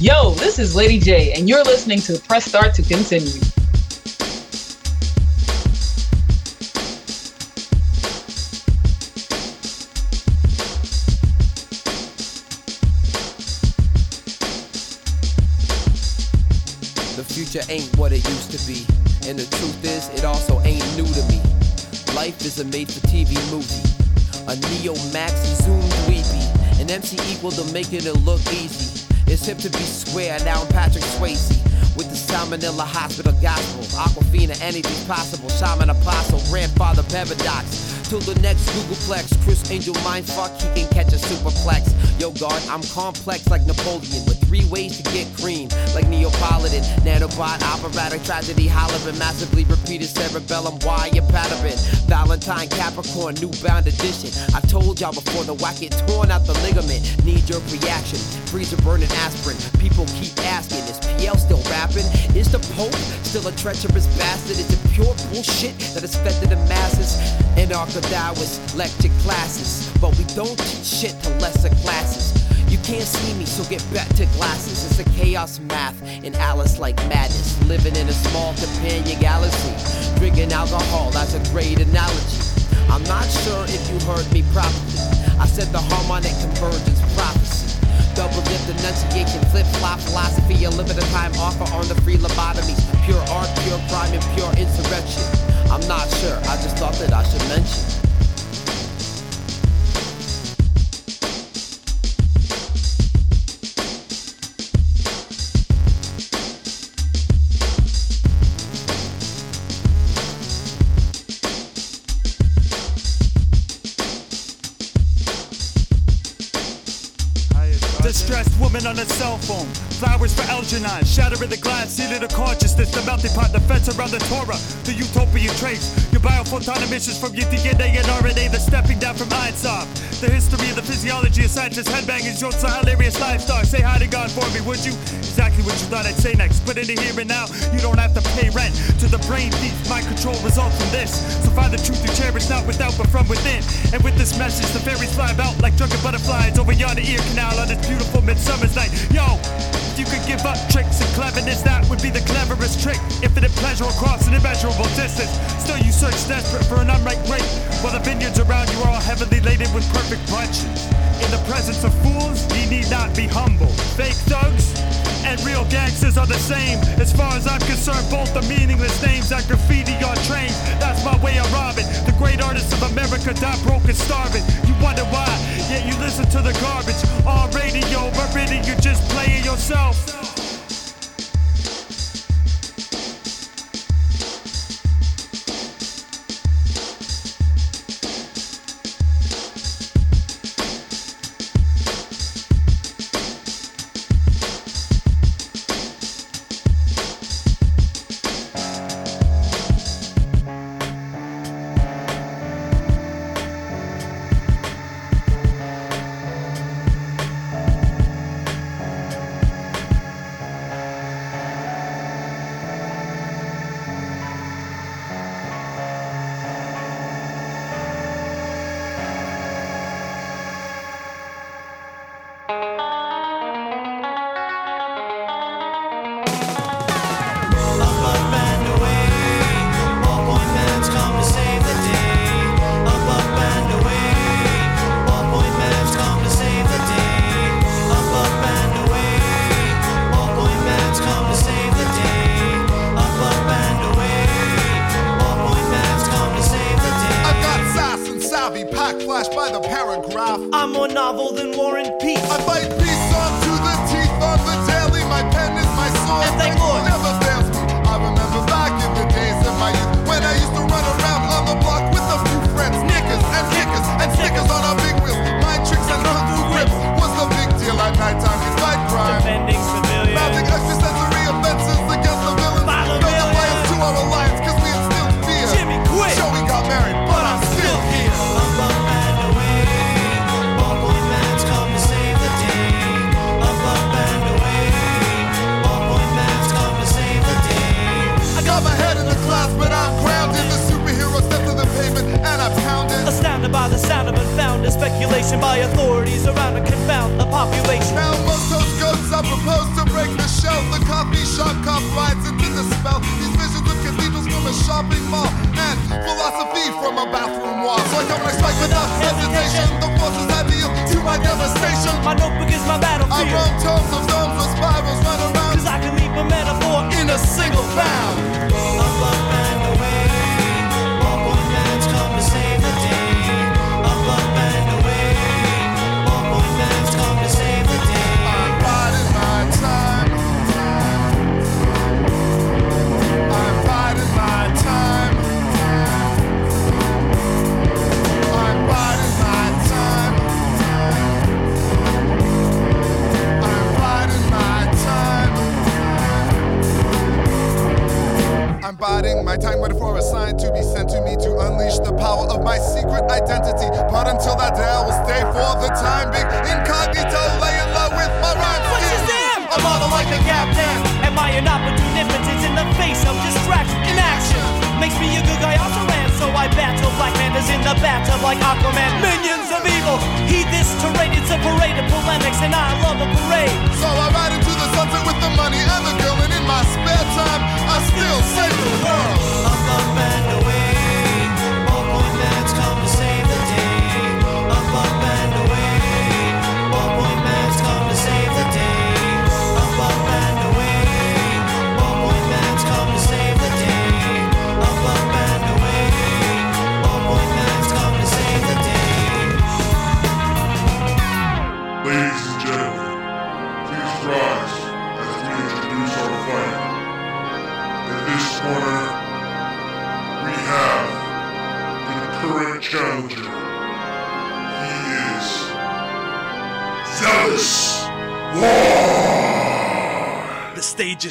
Yo, this is Lady J, and you're listening to Press Start to Continue. The future ain't what it used to be. And the truth is, it also ain't new to me. Life is a made for TV movie. A Neo Maxi Zoom dweeby. An MC equal to making it look easy. It's hip to be square, now I'm Patrick Swayze. With the Salmonella Hospital Gospel. Aquafina, anything's possible. Shaman Apostle, grandfather Paradox. Till the next Googleplex, Criss Angel mindfuck, he can catch a superplex. Yo, God, I'm complex like Napoleon with three ways to get cream, like Neapolitan, nanobot, operatic tragedy, Hollowin, massively repeated cerebellum, wire pattern, Valentine, Capricorn, new bound edition. I told y'all before the whack it torn out the ligament, Need your reaction, freezer burning aspirin. People keep asking, is PL still rapping? Is the Pope still a treacherous bastard? Is it pure bullshit that is fed to the masses? Anarcho-Taoist lecture classes, but we don't teach shit to lesser classes. Can't see me, so get back to glasses. It's a chaos math in Alice like madness. Living in a small companion galaxy. Drinking alcohol, that's a great analogy. I'm not sure if you heard me properly. I said the harmonic convergence prophecy. Double dip denunciation, flip flop philosophy, a limited time offer on the free lobotomy. Pure art, pure crime, and pure insurrection. I'm not sure, I just thought that I should mention. Phone. For Algernon. Shattering the glass, sealing the consciousness. The melting pot, the fence around the Torah. The utopian trace. Your biophoton emissions from your DNA and RNA. The stepping down from Einstein. The history of the physiology of scientists. Headbangers, a hilarious lifestyle. Say hi to God for me, would you? Exactly what you thought I'd say next. In the here and now, you don't have to pay rent to the brain thief. My control results from this. So find the truth you cherish, not without, but from within. And with this message, the fairies fly about like drunken butterflies over yonder ear canal on this beautiful midsummer's night. Yo, you could give up tricks and cleverness, that would be the cleverest trick. Infinite pleasure across an immeasurable distance. Still, you search desperate for an unright grape, while the vineyards around you are all heavily laden with perfect bunches. In the presence of fools, ye need not be humble. Fake thugs and real gangsters are the same. As far as I'm concerned, both are meaningless names that graffiti on trains. That's my way of robbing. The great artists of America die broke and starving. Wonder why, yet you listen to the garbage on radio, but really you're just playing yourself.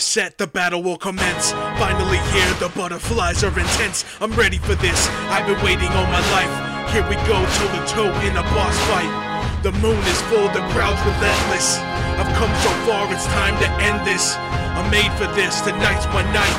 Set, the battle will commence. Finally here, the butterflies are intense. I'm ready for this, I've been waiting all my life. Here we go, toe to toe in a boss fight. The moon is full, the crowd's relentless. I've come so far, it's time to end this. I'm made for this, tonight's my night.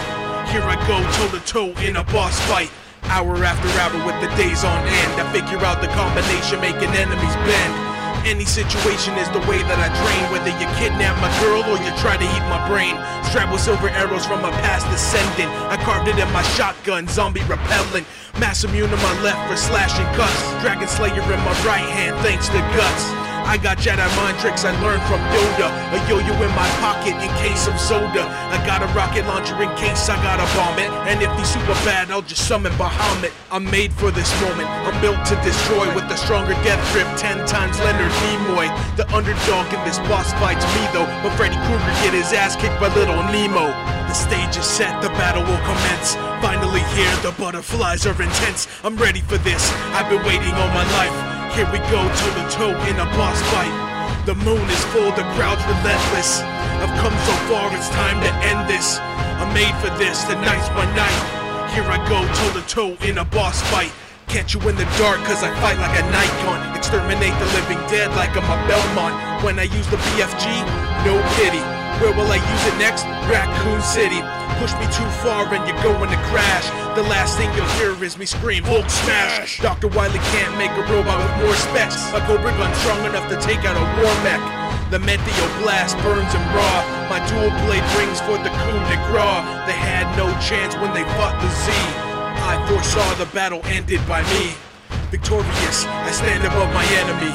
Here I go, toe to toe in a boss fight. Hour after hour with the days on end. I figure out the combination, making enemies bend. Any situation is the way that I train. Whether you kidnap my girl or you try to eat my brain. Strapped with silver arrows from my past descendant. I carved it in my shotgun, zombie repellent. Masamune on my left for slashing cuts. Dragon Slayer in my right hand, thanks to guts. I got Jedi mind tricks I learned from Yoda. A yo-yo in my pocket in case of soda. I got a rocket launcher in case I gotta bomb it. And if he's super bad, I'll just summon Bahamut. I'm made for this moment. I'm built to destroy with the stronger death grip. Ten times Leonard Nimoy. The underdog in this boss fight's me though. But Freddy Krueger get his ass kicked by little Nemo. The stage is set, the battle will commence. Finally here, the butterflies are intense. I'm ready for this. I've been waiting all my life. Here we go, toe to toe in a boss fight. The moon is full, the crowd's relentless. I've come so far, it's time to end this. I'm made for this, tonight's my night. Here I go, toe to toe in a boss fight. Catch you in the dark, cause I fight like a Nikon. Exterminate the living dead like I'm a Belmont. When I use the BFG, no pity. Where will I use it next? Raccoon City. Push me too far and you're going to crash. The last thing you'll hear is me scream Hulk smash. Dr. Wily can't make a robot with more specs. A Cobra gun strong enough to take out a war mech. The Meteo blast burns him raw. My dual blade rings for the coup de grace. They had no chance when they fought the Z. I foresaw the battle ended by me. Victorious, I stand above my enemy.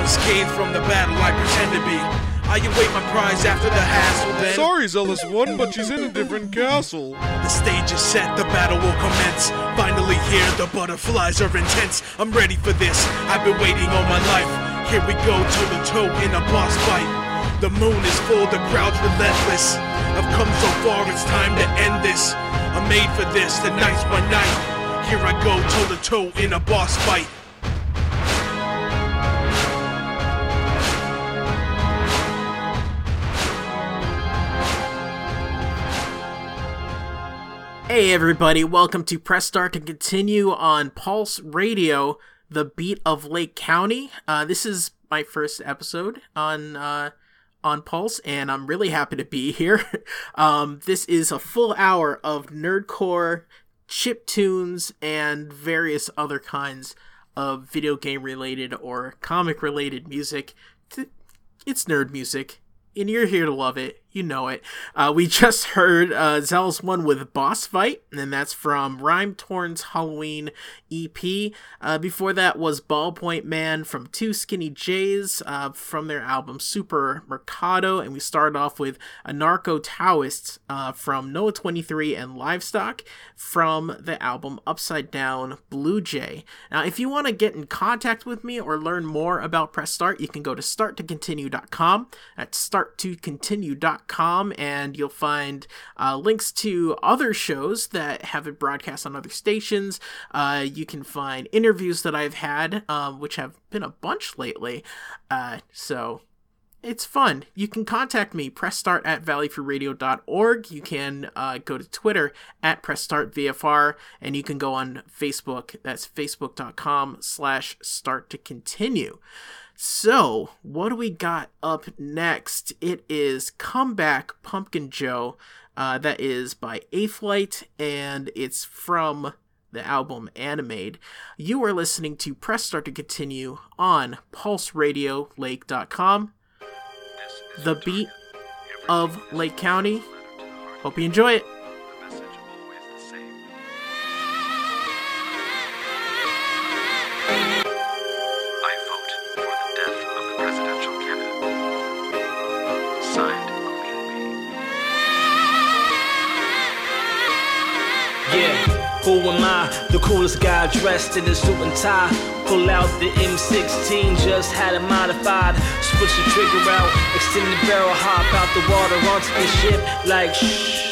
Unscathed from the battle I pretend to be. I await my prize after the hassle, then. Sorry, Zealous One, but she's in a different castle. The stage is set, the battle will commence. Finally here, the butterflies are intense. I'm ready for this, I've been waiting all my life. Here we go, toe to toe in a boss fight. The moon is full, the crowd's relentless. I've come so far, it's time to end this. I'm made for this, tonight's my night. Here I go, toe to toe in a boss fight. Hey everybody, welcome to Press Start to continue on Pulse Radio, the beat of Lake County. Uh, this is my first episode on uh, on Pulse, and I'm really happy to be here. um, this is a full hour of nerdcore, chip tunes, and various other kinds of video game related or comic related music. It's nerd music, and you're here to love it. You know it. Uh, we just heard uh, Zealous One with Boss Fight, and that's from Rhyme Torrents Halloween EP. Uh, before that was Ballpoint Man from Two Skinnee J's uh, from their album Super Mercado, and we started off with Anarcho Taoist uh, from Noah 23 and Livestock from the album Upside Down Blue Jay. Now, if you want to get in contact with me or learn more about Press Start, you can go to starttocontinue.com. That's starttocontinue.com, and you'll find uh, links to other shows that have been broadcast on other stations. Uh, you can find interviews that I've had, um, which have been a bunch lately. Uh, so it's fun. You can contact me, pressstart at valleyfreeradio.org. You can uh, go to Twitter at pressstartvfr, and you can go on Facebook. That's facebook.com slash start to continue. So, what do we got up next? It is Comeback Pumpkin Joe. Uh, that is by 8th-Light, and it's from the album Animade. You are listening to Press Start to Continue on PulseRadioLake.com, the beat of Lake County. Hope you enjoy it. Who am I? The coolest guy dressed in a suit and tie. Pull out the M16, just had it modified. Switch the trigger out, extend the barrel, hop out the water onto the ship like shh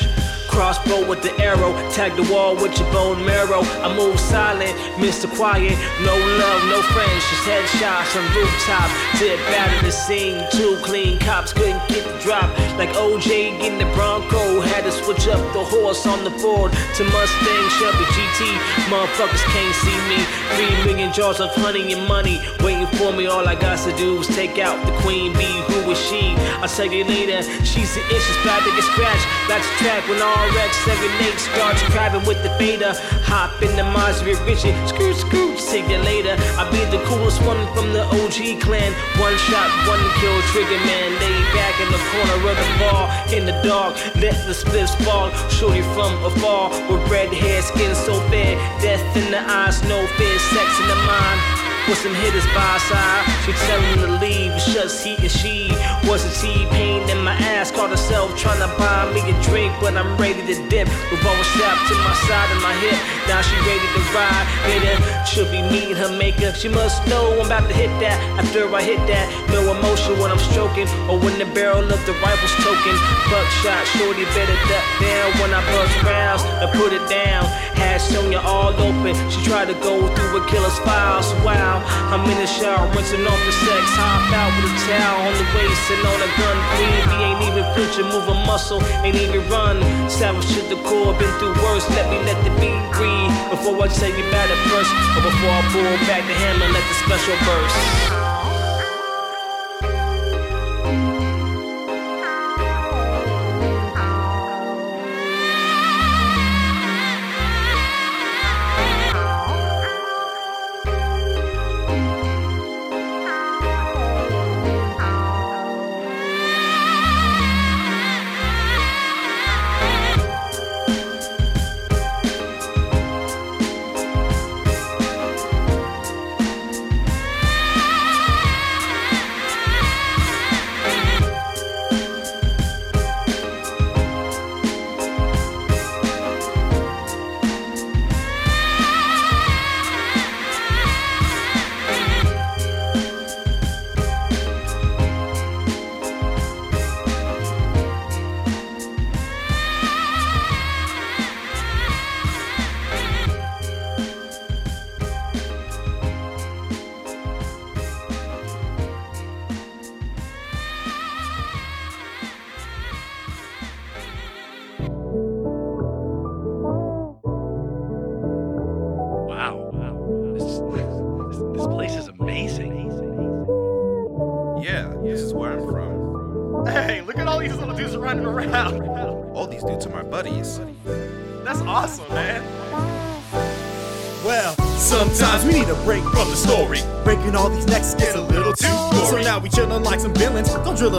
crossbow with the arrow. Tag the wall with your bone marrow. I move silent, Mr. Quiet. No love, no friends, just headshots on rooftop. Did out of the scene, too clean. Cops couldn't get the drop. Like OJ getting the Bronco. Had to switch up the horse on the Ford to Mustang Chevy GT. Motherfuckers can't see me. Three million jars of honey and money waiting for me. All I got to do is take out the queen bee. Who is she? I'll tell you later. She's the itch, bad to get scratched. To track when all RX 78 starts crabbing with the beta. Hop in the Maserati Richie, screw screw, see you later. I be the coolest one from the OG clan. One shot, one kill, trigger man. Lay back in the corner of the bar, in the dark, let the spliffs fall. Shorty from afar, with red hair, skin so fair. Death in the eyes, no fear, sex in the mind with some hitters by side. She tell him to leave, it's just he and she. Was a T-pain in my ass, caught herself trying to buy me a drink, but I'm ready to dip. Revolver strapped to my side of my hip, now she ready to ride. Later, she'll be meeting her maker. She must know I'm about to hit that. After I hit that, no emotion when I'm stroking, or when the barrel of the rifle's token. Buckshot, shorty better duck down when I bust rounds and put it down. Had Sonya all open, she tried to go through a killer's files. Wow now. I'm in the shower, rinsing off the sex. Hop out with a towel on the waist and on a gun. Breathe, he ain't even flinching, move a muscle, ain't even run. Savage to the core, been through worse. Let me let the beat breathe before I tell you about it first, or before I pull back the hammer, let the special burst.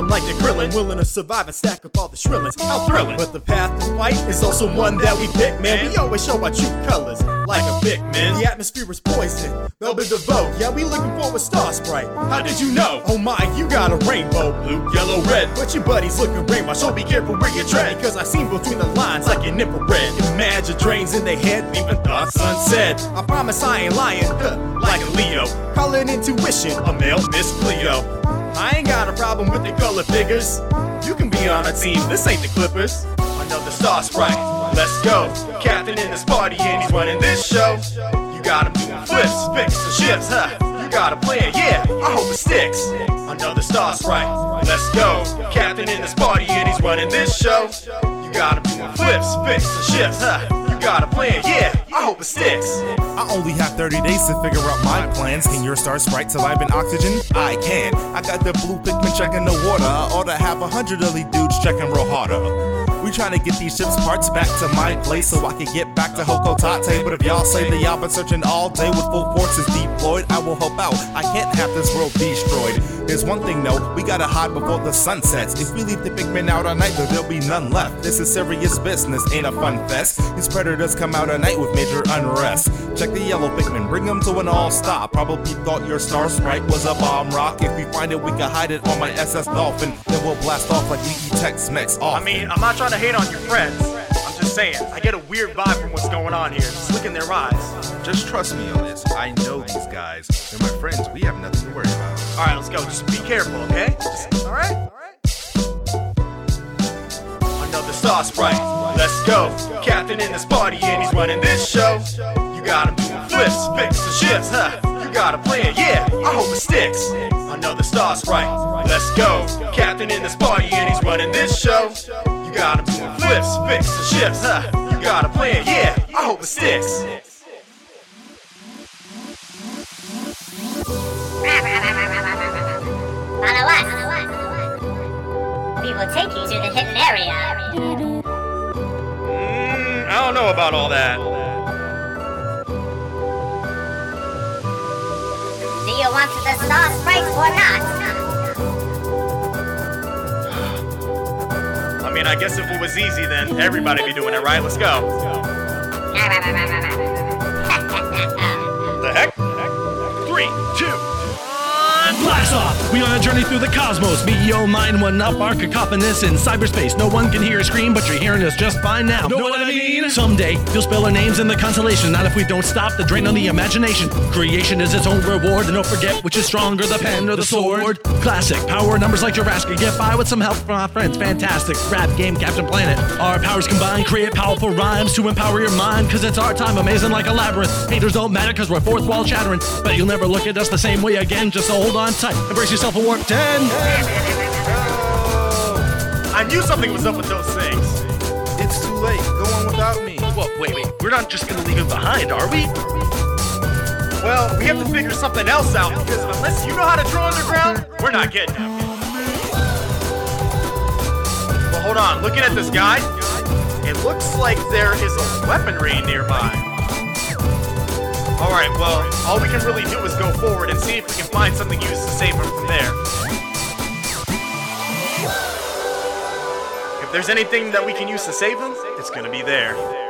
Like they're grillin'. Willing to survive and stack up all the shrillings. How thrilling. But the path to fight is also one that we pick, man. We always show our true colors like a big man. The atmosphere is poison. Velvet the vote. Yeah, we looking for a star sprite. How did you know? Oh my, you got a rainbow. Blue, yellow, red. But your buddy's looking rainbow. So be careful where you tread. Because I seen between the lines like an infrared. Imagine drains in their head, leaving thoughts unsaid. I promise I ain't lying. Huh, like a Leo. Call it intuition. A male Miss Cleo. I ain't got a problem with the color figures. You can be on a team. This ain't the Clippers. Another star sprite. Let's go. Captain in this party and he's running this show. You got him doing flips, fix and shifts, huh? You got a plan, yeah. I hope it sticks. Another star sprite. Let's go. Captain in this party and he's running this show. You got him doing flips, fix and shifts, huh? Got a plan, yeah. I hope it sticks. I only have 30 days to figure out my plans. Can your star sprite survive in oxygen? I can. I got the blue pigment checking the water. I ought to have a hundred of these dudes checking real harder. We trying to get these ships parts back to my place so I can get back to Hocotate. But if y'all say that y'all been searching all day with full forces deployed, I will help out. I can't have this world destroyed. There's one thing though, we gotta hide before the sun sets. If we leave the big men out all night, then there'll be none left. This is serious business, ain't a fun fest. These predators come out at night with major unrest. Check the yellow pigment, bring them to an all stop. Probably thought your star sprite was a bomb rock. If we find it, we can hide it on my SS Dolphin. Then we'll blast off like we eat Tex Mex off. I mean, I'm not trying to hate on your friends. I'm just saying, I get a weird vibe from what's going on here. Just look in their eyes. Just trust me on this. I know these guys. They're my friends. We have nothing to worry about. All right, let's go. Just be careful, okay? All right, all right. Another star sprite. Let's go. Captain in this party and he's running this show. You got him doing flips, and shifts, huh? You got a plan, yeah. I hope it sticks. Another star right. Let's go. Captain in this party and he's running this show. You got him doing flips, fix and shifts, huh? You got a plan, yeah. I hope it sticks. Us. We will take you to the hidden area. Mm, I don't know about all that. Do you want the star sprites or not? I mean, I guess if it was easy, then everybody be doing it, right? Let's go. The heck? Three, two. Blast off! We on a journey through the cosmos. Meet yo, mine, one up, our cacophonous in cyberspace. No one can hear a scream, but you're hearing us just fine now. Know what I mean? Someday, you'll spell our names in the constellation. Not if we don't stop the drain on the imagination. Creation is its own reward, and don't forget which is stronger, the pen or the sword. Classic, power numbers like Jurassic. Get by with some help from our friends. Fantastic, rap game, Captain Planet. Our powers combine, create powerful rhymes to empower your mind, cause it's our time, amazing like a labyrinth. Haters don't matter, cause we're fourth wall chattering. But you'll never look at us the same way again, just so hold on tight. Embrace yourself a warp 10. I knew something was up with those things. It's too late. Go on without me. Whoa, wait, wait. We're not just gonna leave him behind, are we? Well, we have to figure something else out because unless you know how to drill underground, we're not getting him. But hold on, looking at this guy, it looks like there is a weaponry nearby. Alright, well, all we can really do is go forward and see if we can find something used to save him from there. If there's anything that we can use to save him, it's gonna be there.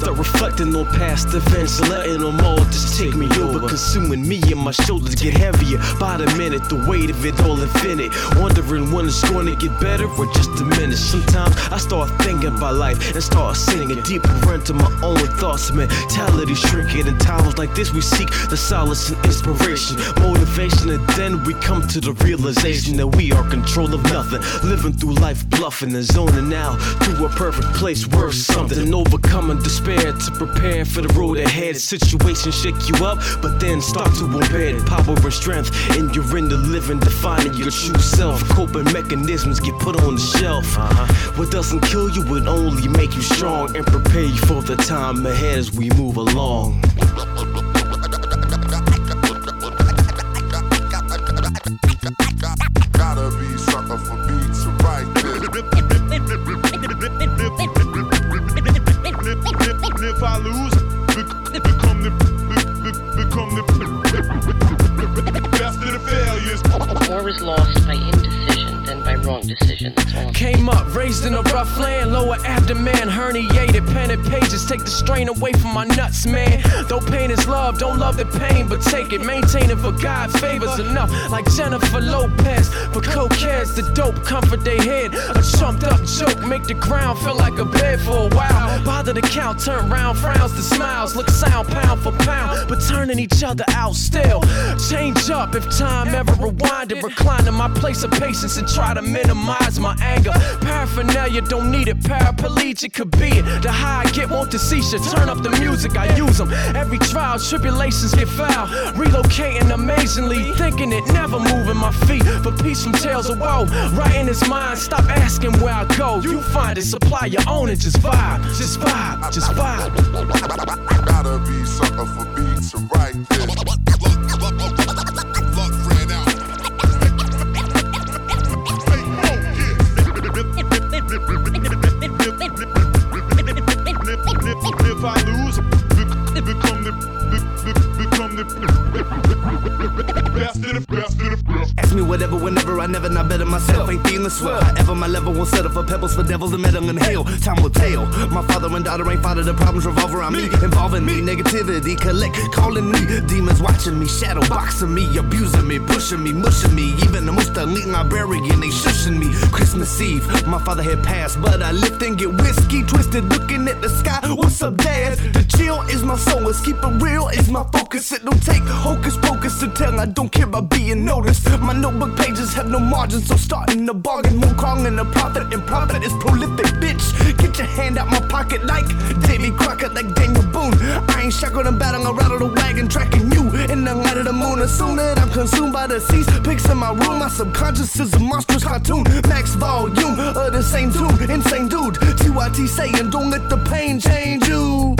Start reflecting on past events letting them all just take me over, consuming me and my shoulders get heavier by the minute. The weight of it all infinite, wondering when it's going to get better or just diminish. Sometimes I start thinking about life and start sinking deeper into my own thoughts. Mentality shrinking in times like this. We seek the solace and inspiration, motivation, and then we come to the realization that we are control of nothing. Living through life bluffing and zoning out to a perfect place worth something. Overcoming the despair to prepare for the road ahead. Situations shake you up, but then start to embed power and strength, and you're in the living, defining your true self. Coping mechanisms get put on the shelf. Uh-huh. What doesn't kill you would only make you strong and prepare you for the time ahead as we move along. The. More is lost by indecision wrong decision. Came up, raised in a rough land, lower abdomen, herniated, and pages, take the strain away from my nuts, man. Though pain is love, don't love the pain, but take it, maintain it for God favors enough. Like Jennifer Lopez, but cocaine's the dope, comfort they head. A trumped up joke, make the ground feel like a bed for a while. Bother to count, turn round, frowns to smiles, look sound pound for pound, but turning each other out still. Change up if time ever rewinded, recline in my place of patience and try to minimize my anger. Paraphernalia don't need it, paraplegic could be it. The high I get won't deceive you. Turn up the music, I use them. Every trial, tribulations get foul. Relocating amazingly, thinking it, never moving my feet. For peace from tales of woe, right in his mind. Stop asking where I go. You find it, supply your own and just vibe, just vibe, just vibe. Gotta be something for beats to write this. Become the be- be- become the best of the best of the. Ask me whatever, whenever, I never not better myself. Ain't feeling swell. However, my level won't settle for pebbles, for devils, and metal in hell. Time will tell. My father and daughter ain't father, the problems revolve around me. Involving me, negativity collect, calling me. Demons watching me, shadow boxing me, abusing me, pushing me, mushing me. Even the most elite librarian, they shushing me. Christmas Eve, my father had passed, but I lift and get whiskey twisted, looking at the sky. What's up, Dad? The chill is my solace, keep it real is my focus. It don't take hocus pocus to tell I don't care about being noticed. My notebook pages have no margin, so starting the bargain. More calling a profit, and profit is prolific, bitch. Get your hand out my pocket like Davy Crockett, like Daniel Boone. I ain't shackled and batting rattle the wagon, tracking you in the light of the moon. Assume that I'm consumed by the seas, pics in my room. My subconscious is a monstrous cartoon. Max volume of the same tune, insane dude. TYT saying, don't let the pain change you.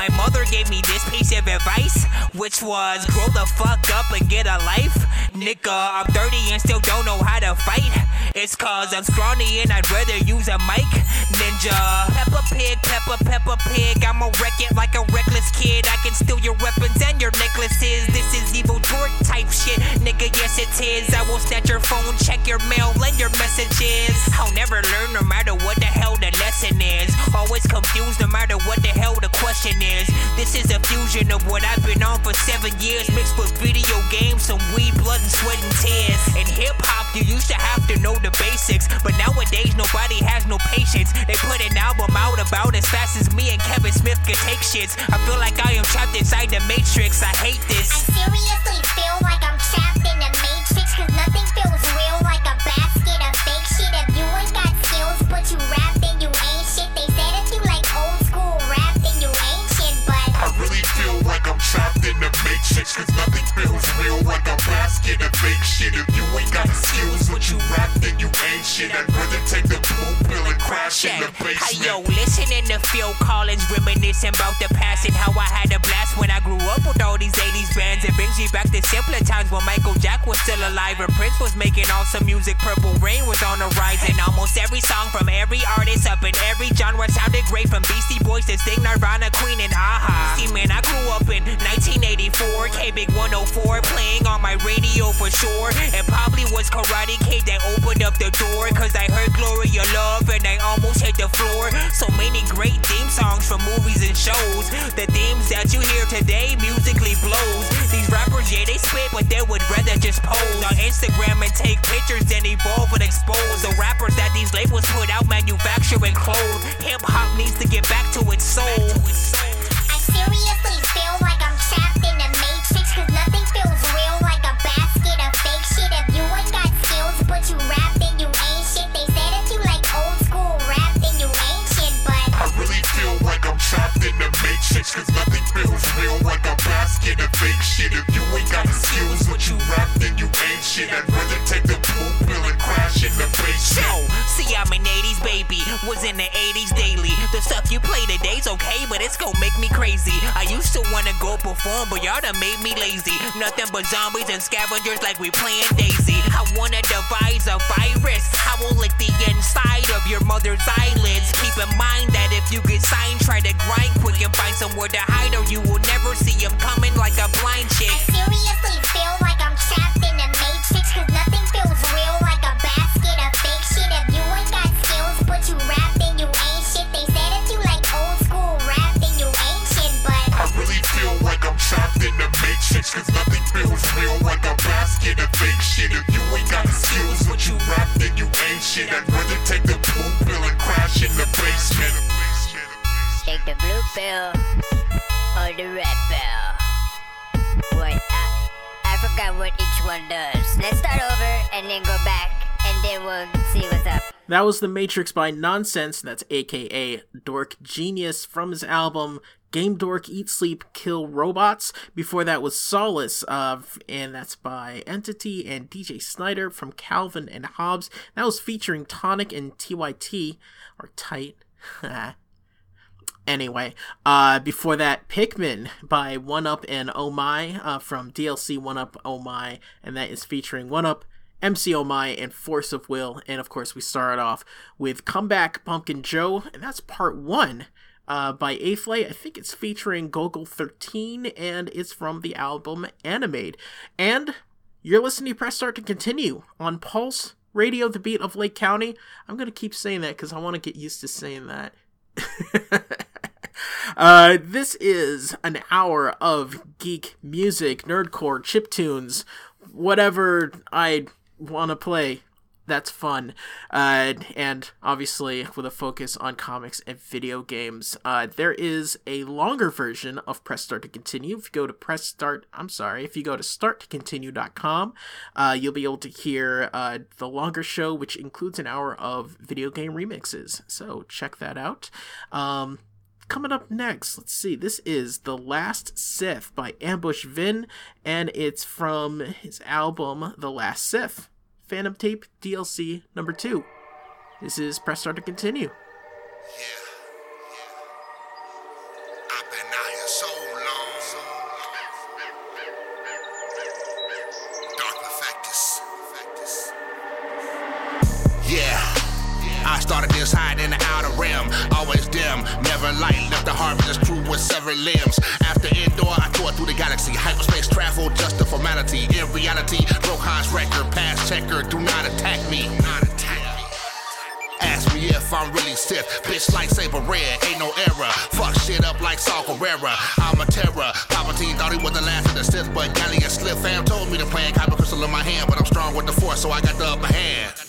My mother gave me this piece of advice, which was grow the fuck up and get a life. Nigga, I'm 30 and still don't know how to fight. It's cause I'm scrawny and I'd rather use a mic. Ninja, Peppa Pig, Peppa, Peppa Pig. I'ma wreck it like a reckless kid. I can steal your weapons and your necklaces. This is evil dork type shit. Nigga, yes it is. I will snatch your phone, check your mail, and your messages. I'll never learn no matter what the hell the lesson is. Always confused no matter what the hell the question is. This is a fusion of what I've been on for seven years, mixed with video games, some weed, blood, sweat and tears. In hip hop, you used to have to know the basics, but nowadays nobody has no patience. They put an album out about as fast as me and Kevin Smith can take shits. I feel like I am trapped inside the matrix. I hate this. I seriously feel like I'm trapped in the matrix Cause nothing feels real like a basket of fake shit If you ain't got skills but you rap then you ain't shit They said if you like old school rap then you ain't shit But I really feel like I'm trapped in the matrix Cause nothing feels real like a fake shit. If you ain't got skills what you rap then you ain't shit. I'd rather take the blue pill and crash in the Hey yo, listening to Phil Collins reminiscing about the past and how I had a blast when I grew up with all these 80s bands. It brings me back to simpler times when Michael Jack was still alive and Prince was making awesome music. Purple Rain was on the rise, and almost every song from every artist up in every genre sounded great. From Beastie Boys to Sting, Nirvana, Queen, and a-ha. See, man, I grew up in 1984, K Big 104, playing on my radio for sure. It probably was Karate Kid that opened up the door, cause I heard Glory of Love and I almost hit the floor. So many great theme songs from movies and shows. The themes that you hear today musically blows. These rappers, yeah, they spit, but they would rather just pose on Instagram and take pictures than evolve and expose the rappers that these labels put out manufacturing clothes. Hip hop needs to get back to its soul. I seriously feel like I'm trapped in the matrix Cause nothing feels real like a basket of fake shit If you ain't got skills but you rap Cause nothing feels real like a basket of fake shit. If you ain't got the skills but you rap then you ain't shit. I'd rather take the So, see, I'm an 80s baby, was in the 80s daily. The stuff you play today's okay, but it's gonna make me crazy. I used to wanna go perform, but y'all done made me lazy. Nothing but zombies and scavengers like we playing Daisy. I wanna devise a virus. I will lick the inside of your mother's eyelids. Keep in mind that if you get signed, try to grind quick and find somewhere to hide, or you will never see him coming like a blind chick. seriously you rap then you ain't shit They said if you like old school rap then you ain't shit But I really feel like I'm trapped in the matrix Cause nothing feels real like a basket of fake shit If you ain't got the skills but you rap then you ain't shit I'd rather take the blue pill and crash in the basement Take the blue pill or the red pill. What? I, I forgot what each one does. Let's start over and then go back, and then we'll see what's up. That was The Matrix by Nonsenze, that's aka Dork Genius from his album Game Dork Eat Sleep Kill Robots. Before that was Solace, uh, and that's by Entity and DJ Snyder from Calvin and Hobbes. That was featuring Tonik and TYT, or Tight. Anyway, uh, before that, Pikmin by One Up and Oh My uh, from DLC One Up Oh My, and that is featuring One Up, MC My, and Force of Will. And of course, we started off with Comeback Pumpkin Joe, and that's part one uh, by Aflay. I think it's featuring Golgo 13, and it's from the album Animade. And you're listening to Press Start to Continue on Pulse Radio, the beat of Lake County. I'm going to keep saying that because I want to get used to saying that. Uh, this is an hour of geek music, nerdcore, chiptunes, whatever I want to play. That's fun. Uh, and obviously, with a focus on comics and video games. Uh, there is a longer version of Press Start to Continue. If you go to Press Start, I'm sorry, if you go to starttocontinue.com, uh, you'll be able to hear uh, the longer show, which includes an hour of video game remixes. So check that out. Um, coming up next, let's see. This is The Last Sith by Ambush Vin, and it's from his album The Last Sith, Fandomtape DLC number two. This is Press Start to Continue. Yeah. Started this high in the outer rim, always dim, never light. Left the harvest crew with severed limbs. After indoor, I tore through the galaxy. Hyperspace travel, just a formality. In reality, Rohan's record, pass checker, do not attack me. Not attack me. Ask me if I'm really Sith. Bitch, lightsaber red, ain't no error. Fuck shit up like Saw Gerrera. I'm a terror. Palpatine thought he was the last of the Sith, but Gallius Slip fam told me to plant Kyber crystal in my hand, but I'm strong with the Force, so I got the upper hand.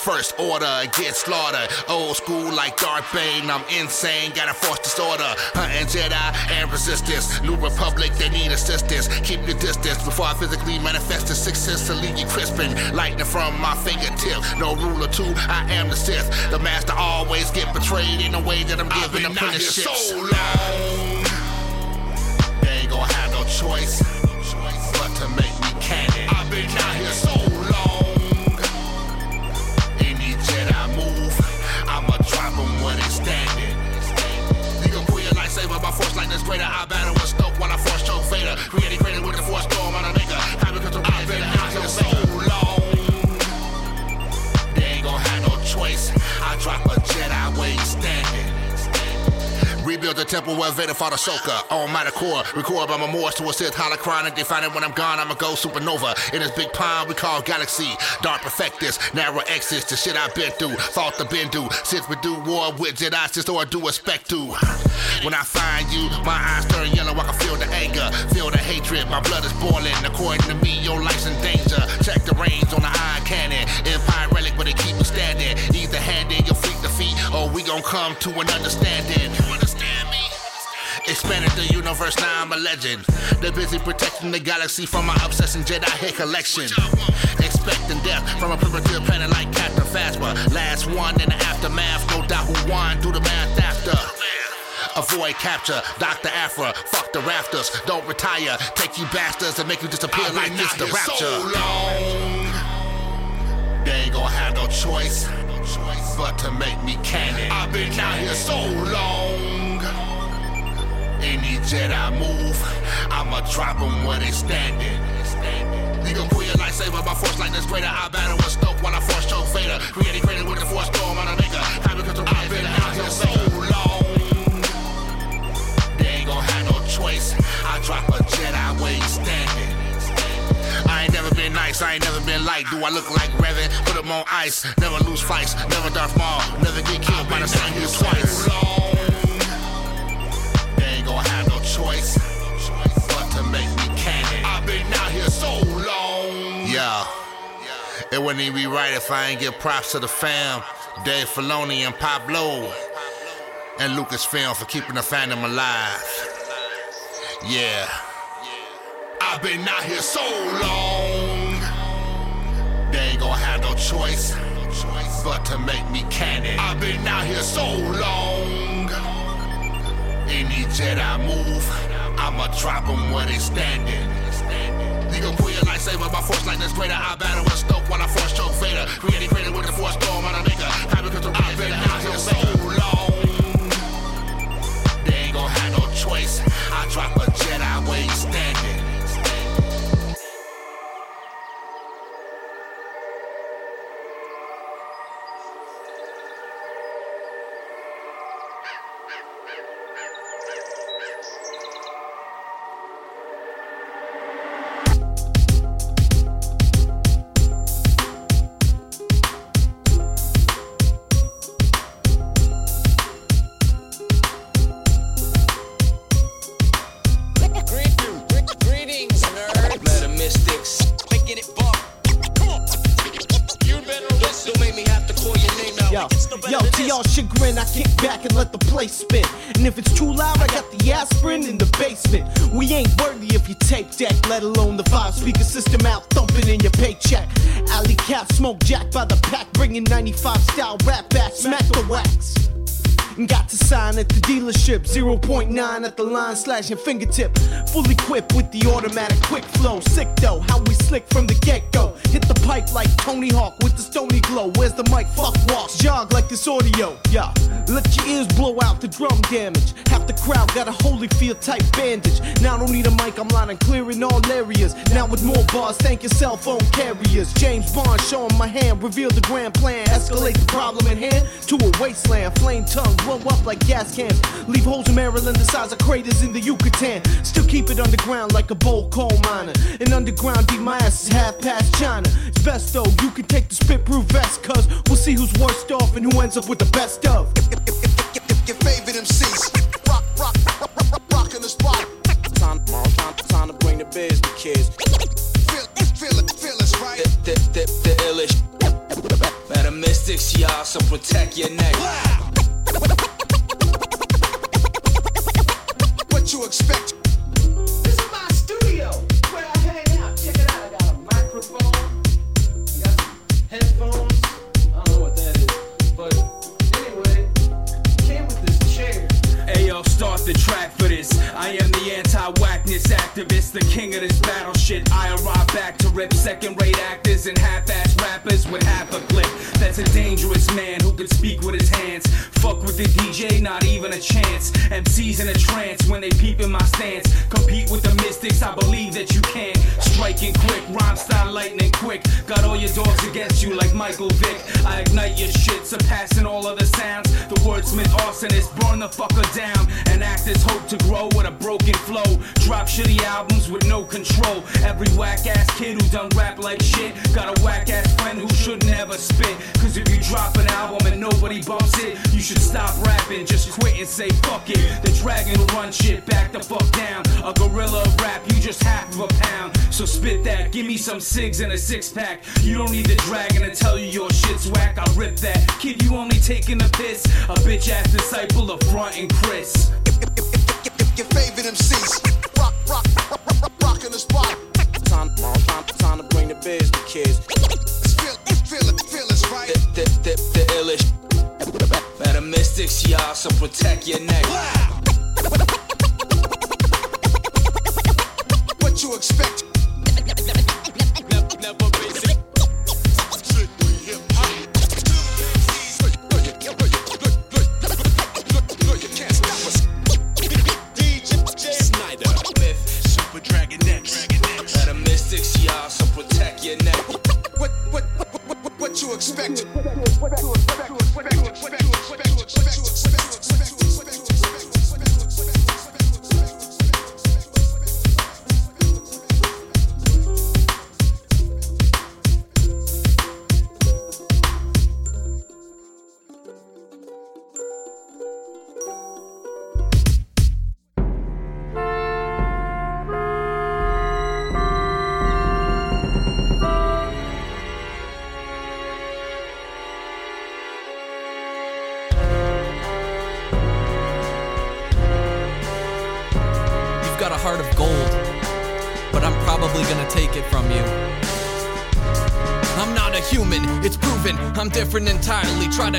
First order, get slaughtered. Old school like Darth Bane, I'm insane, got a force disorder. Hunting Jedi and resistance. New Republic, they need assistance. Keep your distance before I physically manifest the success to leave you crispin'. Lightning from my fingertip. No ruler two, I am the Sith. The master always get betrayed in a way that I'm giving been out here apprenticeships. so long. They ain't gonna have no choice but to make me canon. I've been out here so saver force lightness greater. I battle with while I force choke. Reintegrated with the force storm on a nigga. Happy control I been out here so long. They ain't gonna have no choice. I drop a Jedi way stand temple where Vader fought Ahsoka. On my core, record by my Morse to a Sith holocron. They find it when I'm gone, I'ma go supernova. In this big pond we call galaxy. Dark perfectus, narrow exits, the shit I've been through. Thought the been do, since we do war with Jedi, sister, or do expect to. When I find you, my eyes turn yellow, I can feel the anger, feel the hatred. My blood is boiling. According to me, your life's in danger. Check the range on the iron cannon. Empire relic, but it keep me standing. Either handing your feet defeat, or we gon' come to an understanding. You understand me? Expanded the universe, now I'm a legend. They're busy protecting the galaxy from my obsessing Jedi hit collection. Expecting death from a primitive planet like Captain Phasma. Last one in the aftermath, no doubt who won. Do the math after. Avoid capture, Dr. Aphra, fuck the rafters, don't retire, take you bastards and make you disappear I've like been this the here rapture. so long, they ain't gonna have no choice but to make me canon. I've been out here so long. Any Jedi move, I'ma drop them where they standing. You gon' pull your lightsaber, my force lightning's greater. I battle with Snoke while I force choke Vader. Creating greater with the force storm on a maker. Time because I've been out here so long. They ain't gon' have no choice. I drop a Jedi where he's standing. I ain't never been nice, I ain't never been light. Do I look like Revan? Put him on ice. Never lose fights, never Darth Maul. Never get killed by the same dude twice. They choice but to make me canon. I've been out here so long. Yeah. It wouldn't even be right if I ain't give props to the fam, Dave Filoni and Pablo, and Lucasfilm for keeping the fandom alive. Yeah. I've been out here so long. They ain't gonna have no choice but to make me canon. I've been out here so long. Any Jedi move, I'ma drop them where they standing. You gon' pull your lightsaber, my force lightning's greater. I battle with Snoke while I force choke Vader. Creating greater with the force storm on a maker. Time because I've been out here so long. They ain't gon' have no choice. I drop a Jedi where he's standing. 0.9 at the line slash your fingertip. Full equipped with the automatic quick flow. Sick though, how we slick from the get go. Hit the pipe like Tony Hawk with the stony glow. Where's the mic? Fuck walks, jog like this audio. Yeah, let your ears blow out the drum damage. Half the crowd got a Holyfield type bandage. Now I don't need a mic, I'm and clear in all areas. Now with more bars, thank your cell phone carriers. James Bond showing my hand, reveal the grand plan. Escalate the problem in hand to a wasteland. Flame tongue, blow up like gas cans. Leave holes in Maryland the size of craters in the Yucatan. Still keep it underground like a bowl coal miner. And underground deep, my ass is half past China. It's best though, you can take the spit proof vest, cuz we'll see who's worst off and who ends up with the best of. Your favorite MCs. Rock, rock, rock, rock, rockin' the spot. Time, time, time to bring the biz to kids. Feel, it, feel it, feel it's right. The, the, the, the illish. Metamistics, y'all, so protect your neck. What expect? This is my studio where I hang out. Check it out. I got a microphone. I got some headphones. Ayo, start the track for this. I am the anti-whackness activist, the king of this battle shit. I arrive back to rip second-rate actors and half-ass rappers with half a clip. that's a dangerous man who can speak with his hands. Fuck with the DJ, not even a chance. MCs in a trance when they peep in my stance. Compete with the mystics, I believe that you can. Striking quick, rhyme style lightning quick. Got all your dogs against you like Michael Vick. I ignite your shit, surpassing all other sounds. The wordsmith arsonist, burn the fucker down. And actors hope to grow with a broken flow. Drop shitty albums with no control. Every whack ass kid who done rap like shit. Got a whack ass friend who shouldn't ever spit. Cause if you drop an album and nobody bumps it, you should stop rapping, just quit and say fuck it. The dragon will run shit back the fuck down. A gorilla rap, you just half of a pound. So spit that, give me some cigs and a six pack. You don't need the dragon to tell you your shit's whack. I'll rip that. Kid, you only taking a piss. A bitch ass disciple of Front and Chris. Your favorite MCs. Rock, rock, rock, rock, rockin' the spot. Time, time, time to bring the biz to kids. Feel, feel it, feel it's right. The, the, the, the illish. Better mystics, y'all, so protect your neck. What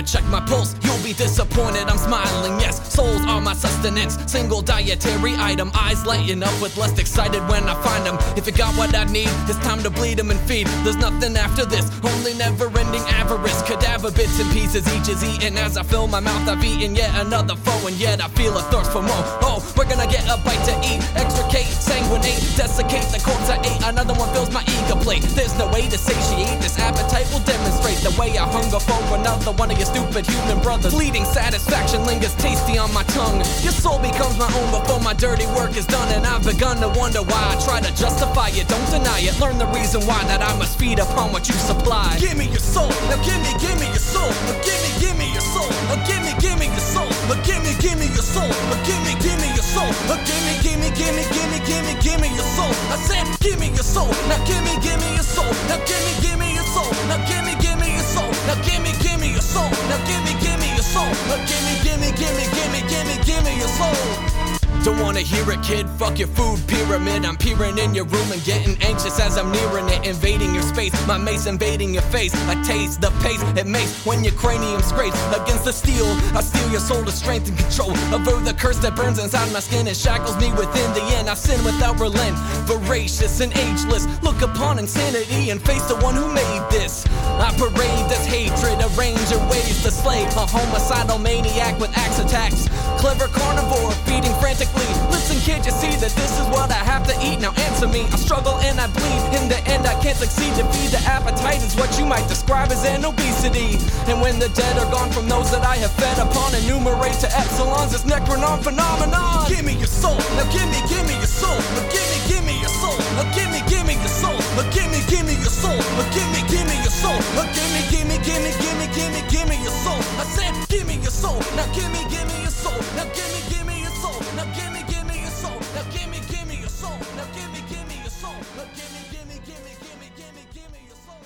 Check my pulse, you'll be disappointed. I'm smiling, yes. Souls are my sustenance. Single dietary item. Eyes lighting up with less excited when I find them. If you got what I need, it's time to bleed them and feed. There's nothing after this, only never ending avarice. Cadaver bits and pieces, each is eaten. As I fill my mouth, I've eaten yet another foe, and yet I feel a thirst for more. Oh, we're gonna get a bite to eat. Extricate, sanguinate, desiccate the corpse I ate. Another one fills my ego plate. There's no way to satiate this appetite will demonstrate the way I hunger for another one of your stupid human brothers. Fleeting satisfaction lingers tasty on my tongue. Your soul becomes my own before my dirty work is done, and I've begun to wonder why I try to justify it. Don't deny it. Learn the reason why that I must feed upon what you supply. Give me your soul. Now give me, give me your soul. Now give me, give me your soul. Now give me, give me your soul. Now give me, give me your soul. Now give me, give me your soul. Now give me, give me, give me, give me, give me, give me your soul. I said, give me your soul. Now give me, give me your soul. Now give me, give me your soul. Now give me, give me soul. Now give me, give me your soul. Now give me, give me your soul. Now give me, give me, give me, give me, give me, give me your soul. Don't wanna hear it, kid. Fuck your food pyramid. I'm peering in your room and getting anxious as I'm nearing it, invading your space. My mace invading your face. I taste the pace it makes when your cranium scrapes against the steel. I steal your soul to strength and control. Avert the curse that burns inside my skin and shackles me within the end. I sin without relent, voracious and ageless. Look upon insanity and face the one who made this. I parade this hatred, arrange your ways to slay a homicidal maniac with axe attacks. Clever carnivore feeding frantically. Listen, kid, you see that this is what I have to eat. Now answer me. I struggle and I bleed. In the end, I can't succeed to feed the appetite. Is what you might describe as an obesity. And when the dead are gone from those that I have fed upon, enumerate to epsilons this necronon phenomenon. Give me your soul. Now give me, give me your soul. Now give me, give me your soul. Now give me, give me your soul. Now give me, give me your soul. Now give me, give me your soul. Now give me, give me, give me, give me, give me, give me your soul. I said, give me your soul. Now give me, give me your soul. Now give me, give me soul. Now give me, give me your soul. Now give me, give me your soul. Now give me, give me your soul. Now give me, give me, give me, give me, give me, give me your soul.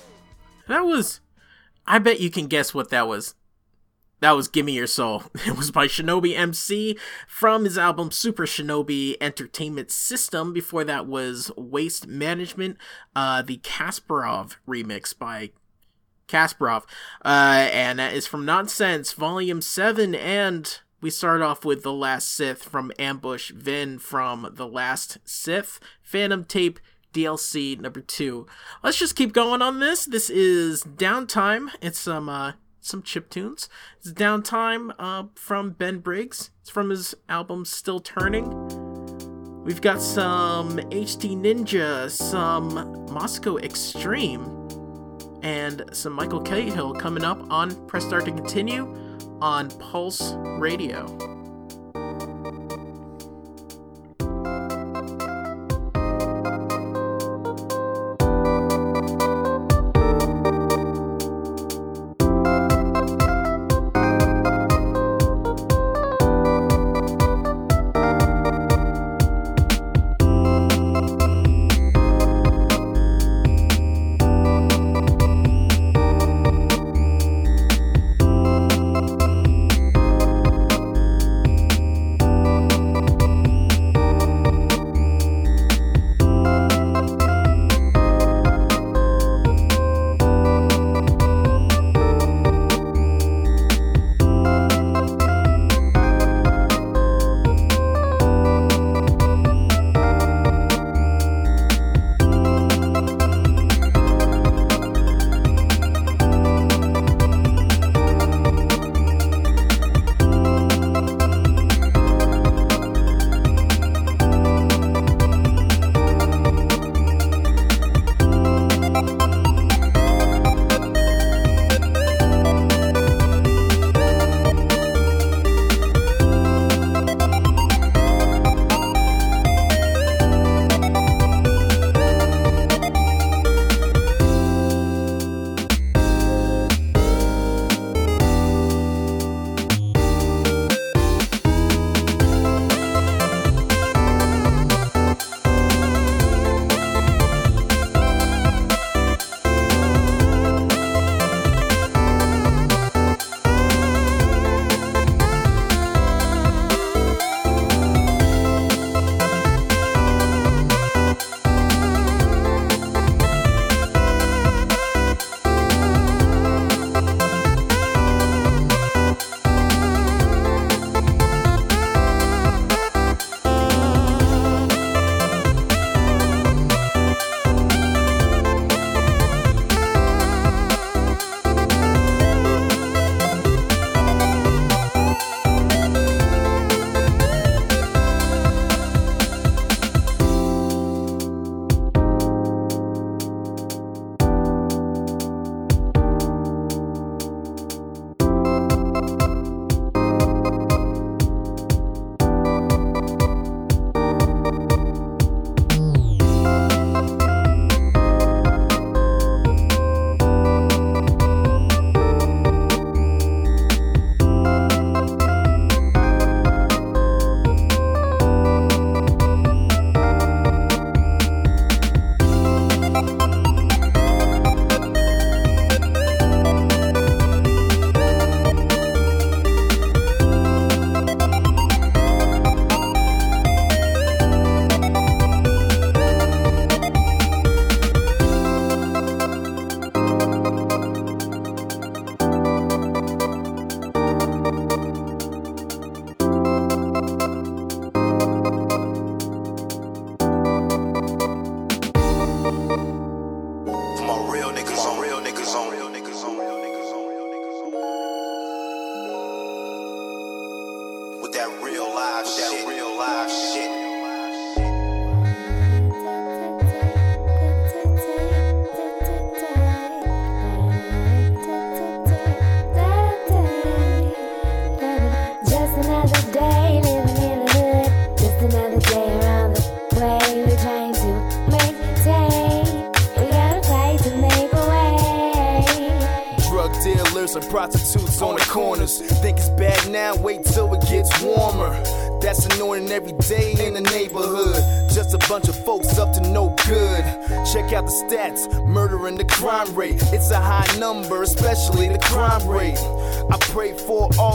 That was. I bet you can guess what that was. That was Gimme Your Soul. It was by Shinobi MC from his album Super Shinobi Entertainment System. Before that was Waste Management, uh, the Kasparov remix by Kasparov. Uh, and that is from Noncents Volume 7. And we start off with The Last Sith from Ambush Vin from The Last Sith. Fandomtape DLC number two. Let's just keep going on this. This is Downtime. It's some uh, some chip tunes. It's Downtime uh, from Ben Briggs. It's from his album Still Turning. We've got some HDninja, some MasakoXtreme, and some Mikal kHill coming up on Press Start to Continue on Pulse Radio.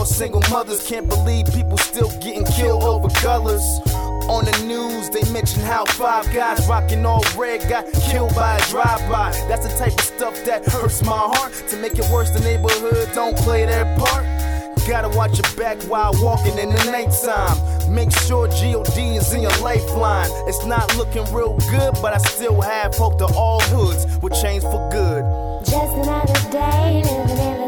Single mothers. Can't believe people still getting killed over colors. On the news, they mention how five guys rocking all red got killed by a drive-by. That's the type of stuff that hurts my heart. To make it worse, the neighborhood don't play their part. Gotta watch your back while walking in the nighttime. Make sure God is in your lifeline. It's not looking real good, but I still have hope that all hoods will change for good. Just another day living in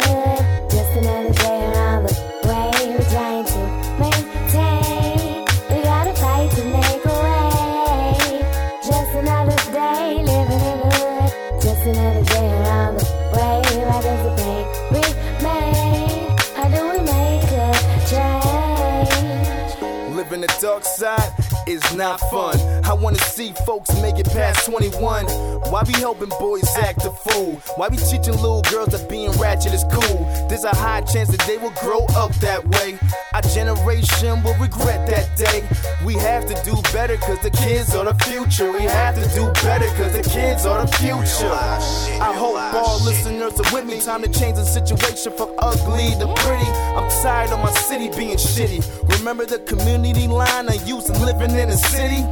dark side is not fun. I wanna see folks make it past 21. Why be helping boys act a fool? Why be teaching little girls that being ratchet is cool? There's a high chance that they will grow up that way. Our generation will regret that day. We have to do better cause the kids are the future. We have to do better cause the kids are the future. I hope all listeners are with me. Time to change the situation from ugly to pretty. I'm tired of my city being shitty. Remember the community line I used to living in the city?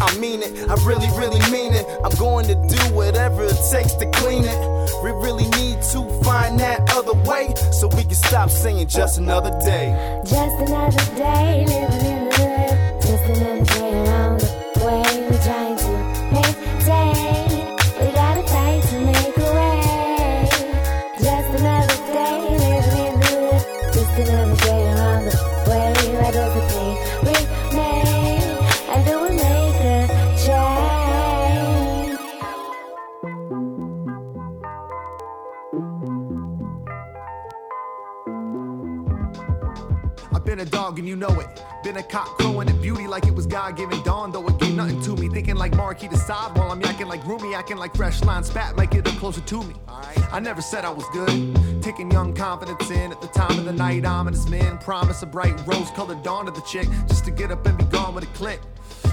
I mean it, I really, really mean it. I'm going to do whatever it takes to clean it. We really need to find that other way so we can stop saying just another day. Just another day living in the hood. Just another been a dog and you know it. Been a cop crowing at beauty like it was God given dawn, though it gave nothing to me. Thinking like Marquis de Sade while I'm yakking like Roomy, acting like fresh line spat might get her closer to me. I never said I was good. Taking young confidence in at the time of the night, ominous men promise a bright rose colored dawn to the chick just to get up and be gone with a click.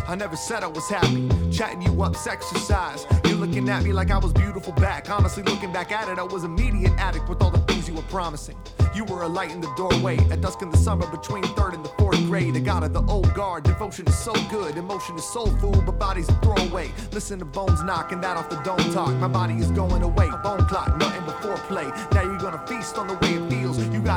I never said I was happy. Chatting you up, exercise. You're looking at me like I was beautiful back. Honestly, looking back at it, I was immediate addict with all the things you were promising. You were a light in the doorway at dusk in the summer between third and the fourth grade. A god of the old guard. Devotion is so good, emotion is soul food, but body's a throwaway. Listen to bones knocking that off the dome talk. My body is going away. Bone clock, nothing before play. Now you're gonna feast on the way. You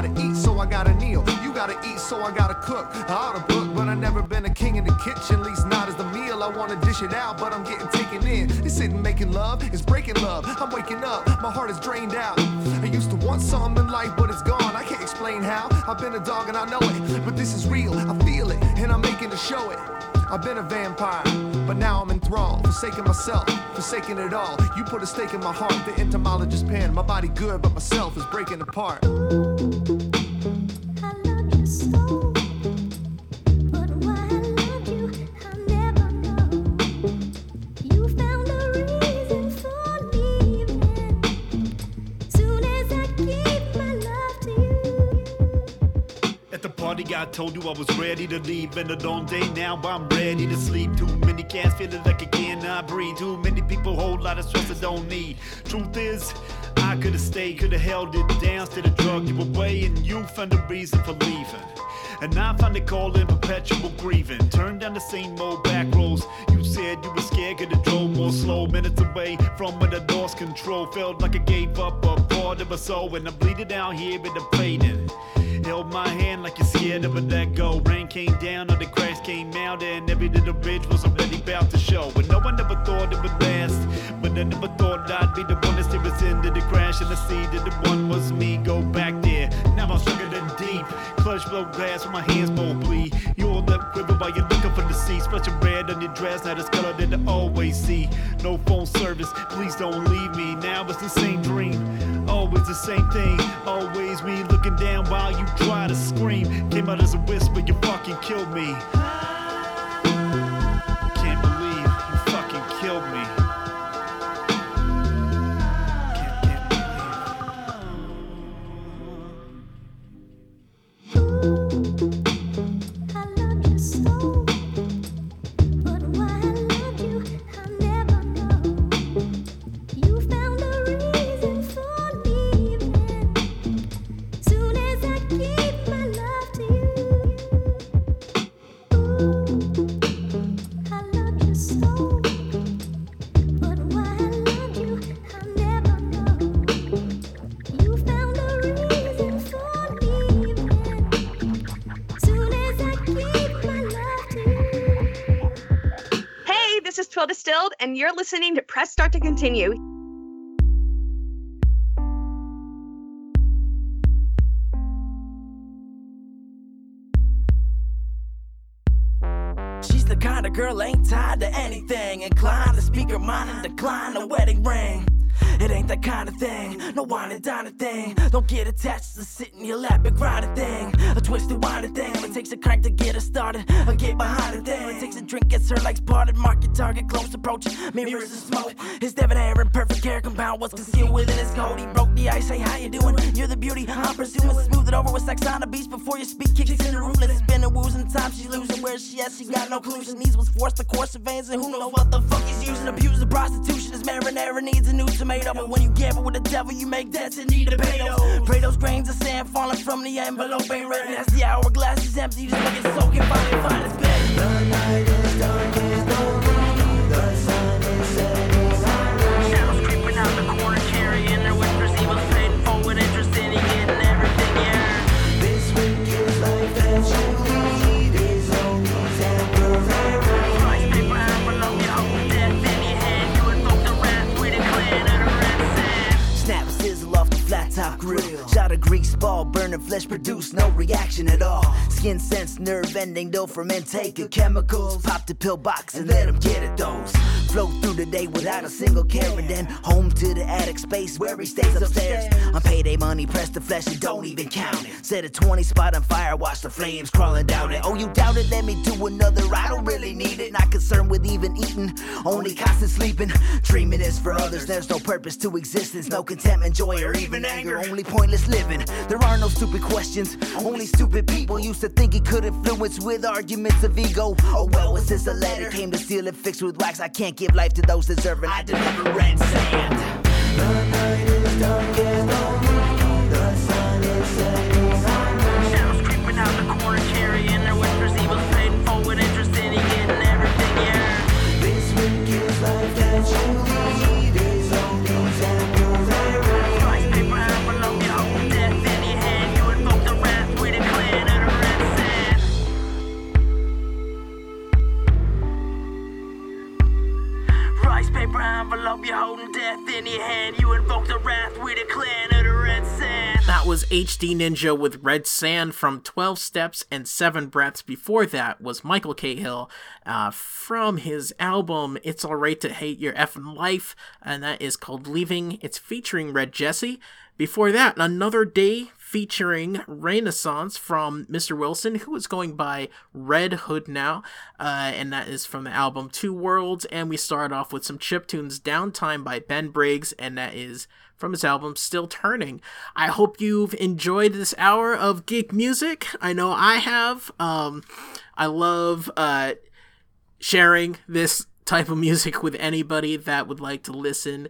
gotta eat, so I gotta kneel. You gotta eat, so I gotta cook. I ought to book, but I never been a king in the kitchen. Least not as the meal. I wanna dish it out, but I'm getting taken in. This isn't making love, it's breaking love. I'm waking up, my heart is drained out. I used to want something in life, but it's gone. I can't explain how. I've been a dog and I know it, but this is real. I feel it, and I'm making to show it. I've been a vampire, but now I'm enthralled. Forsaking myself, forsaking it all. You put a stake in my heart, the entomologist pen. My body good, but myself is breaking apart. Party, I told you I was ready to leave. Been a long day now, I'm ready to sleep. Too many cats feeling like I cannot breathe. Too many people, whole lot of stress I don't need. Truth is, I could have stayed, could have held it down, instead of drug you away, and you found a reason for leaving. And I find it called in perpetual grieving. Turn down the same old back roads. You said you were scared, could have drove more slow. Minutes away from where the lost control. Felt like I gave up a part of my soul. And I'm bleeding down here in the fading. Held my hand like you're scared of a let go. Rain came down, all the cracks came out, and every little bridge was already about to show. But no one ever thought it would last. But I never thought I'd be the one that steer us into the crash, and I see that the one was me. Go back there. Now I'm stronger than deep. Clutch blow glass with my hands both bleed. You'll lip quiver while you're looking for the sea. Splashing red on your dress, now it's color than I always see. No phone service, please don't leave me. Now it's the same dream. Always the same thing. Always me looking down while you try to scream. Came out as a whisper, you fucking killed me. And you're listening to Press Start to Continue. She's the kind of girl ain't tied to anything, inclined to speak her mind and decline a wedding ring. It ain't that kind of thing, no wine and dine a thing. Don't get attached to sit in your lap and grind a thing. A twisted wine a thing. It takes a crank to get her started. A get behind a thing. It takes a drink, gets her legs parted. Market target, close approach. Mirrors of smoke. His debonair and perfect hair compound what's concealed within his coat. He broke the ice. Hey, how you doing? You're the beauty I'm pursuing. Smooth it over with sex on the beach before you speak. Kicks in the room. Let's spin her woos and time she's losing. Where she at? She got no clues. Her needs was forced to course of veins. And who knows what the fuck he's using? Abuse Abusing prostitution. His marinara needs a new tomato. But when you gamble with the devil, you make need to pay those. Pray those grains of sand falling from the envelope ain't red. As the hourglass is empty, just make it soaking. Finally find its bed. The night is dark, grill. Shot a grease ball, burning flesh, produce no reaction at all. Skin sense, nerve ending, dopamine intake of chemicals. Pop the pill box and let 'em get a dose. Float through the day without a single care, and then home to the attic space where he stays upstairs. On payday money, press the flesh and don't even count it. Set a 20 spot on fire, watch the flames crawling down it. Oh, you doubt it? Let me do another. I don't really need it. Not concerned with even eating, only constant sleeping. Dreaming is for others, there's no purpose to existence, no contentment, joy, or even anger. Only pointless living. There are no stupid questions, only stupid people used to think he could influence with arguments of ego. Oh, well, it's just a letter. Came to steal it, fixed with wax. I can't give life to those deserving. I deliver red sand. The night is dark and in your hand. You invoke the wrath clan of the red sand. That was HDninja with Red Sand from 12 Steps and 7 Breaths. Before that was Mikal kHill uh, from his album It's Alright to Hate Your Effing Life, and that is called Leaving. It's featuring Red Jesse. Before that, Another Day featuring Reynaissance from Myster Wilson, who is going by Red Hood now, uh, and that is from the album Two Worlds. And we start off with some chip tunes, Downtime by Ben Briggs, and that is from his album Still Turning. I hope you've enjoyed this hour of geek music. I know I have. Um, I love uh, sharing this type of music with anybody that would like to listen.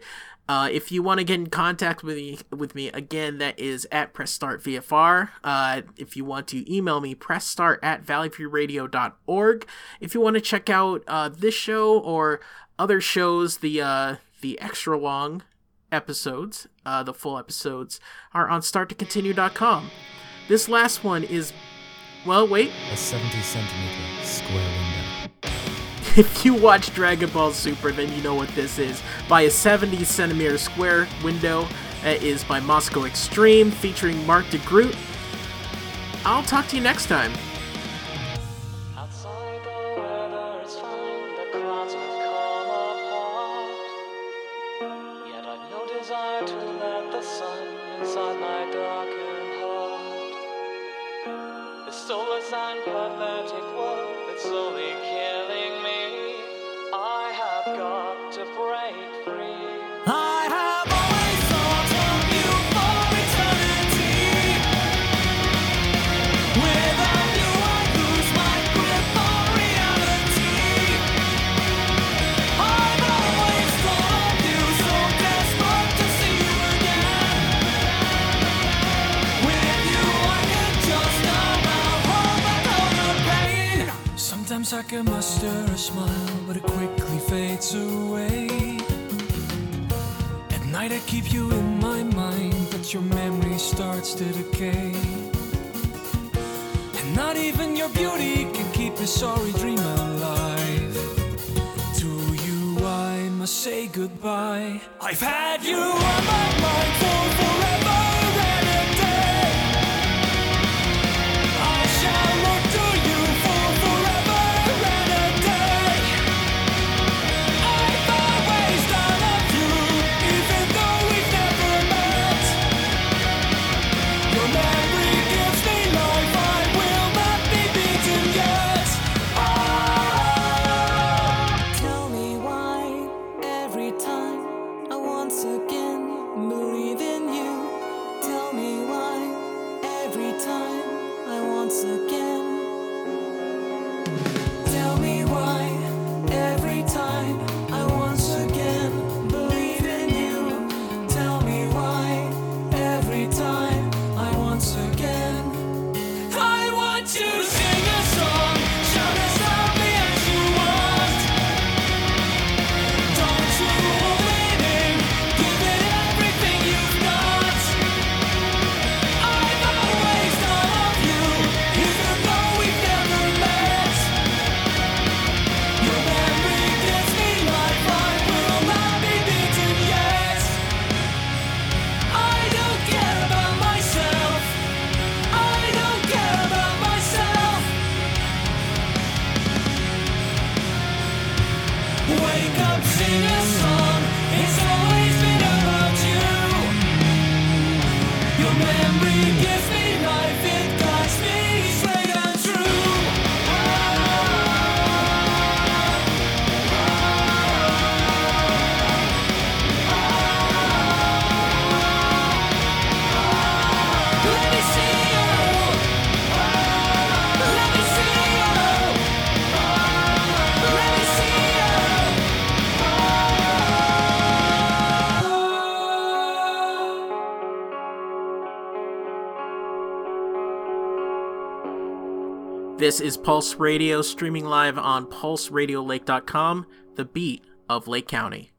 Uh, if you want to get in contact with me, with me again, that is at Press Start VFR. Uh, if you want to email me, pressstart at valleyviewradio.org. If you want to check out uh, this show or other shows, the uh, the extra long episodes, uh, the full episodes, are on starttocontinue.com. This last one is, well, wait. A 70 centimeter square window. If you watch Dragon Ball Super, then you know what this is. By a 70 centimeter square window, is by MasakoXtreme, featuring Mark de Groot. I'll talk to you next time. once again. This is Pulse Radio, streaming live on pulseradiolake.com, the beat of Lake County.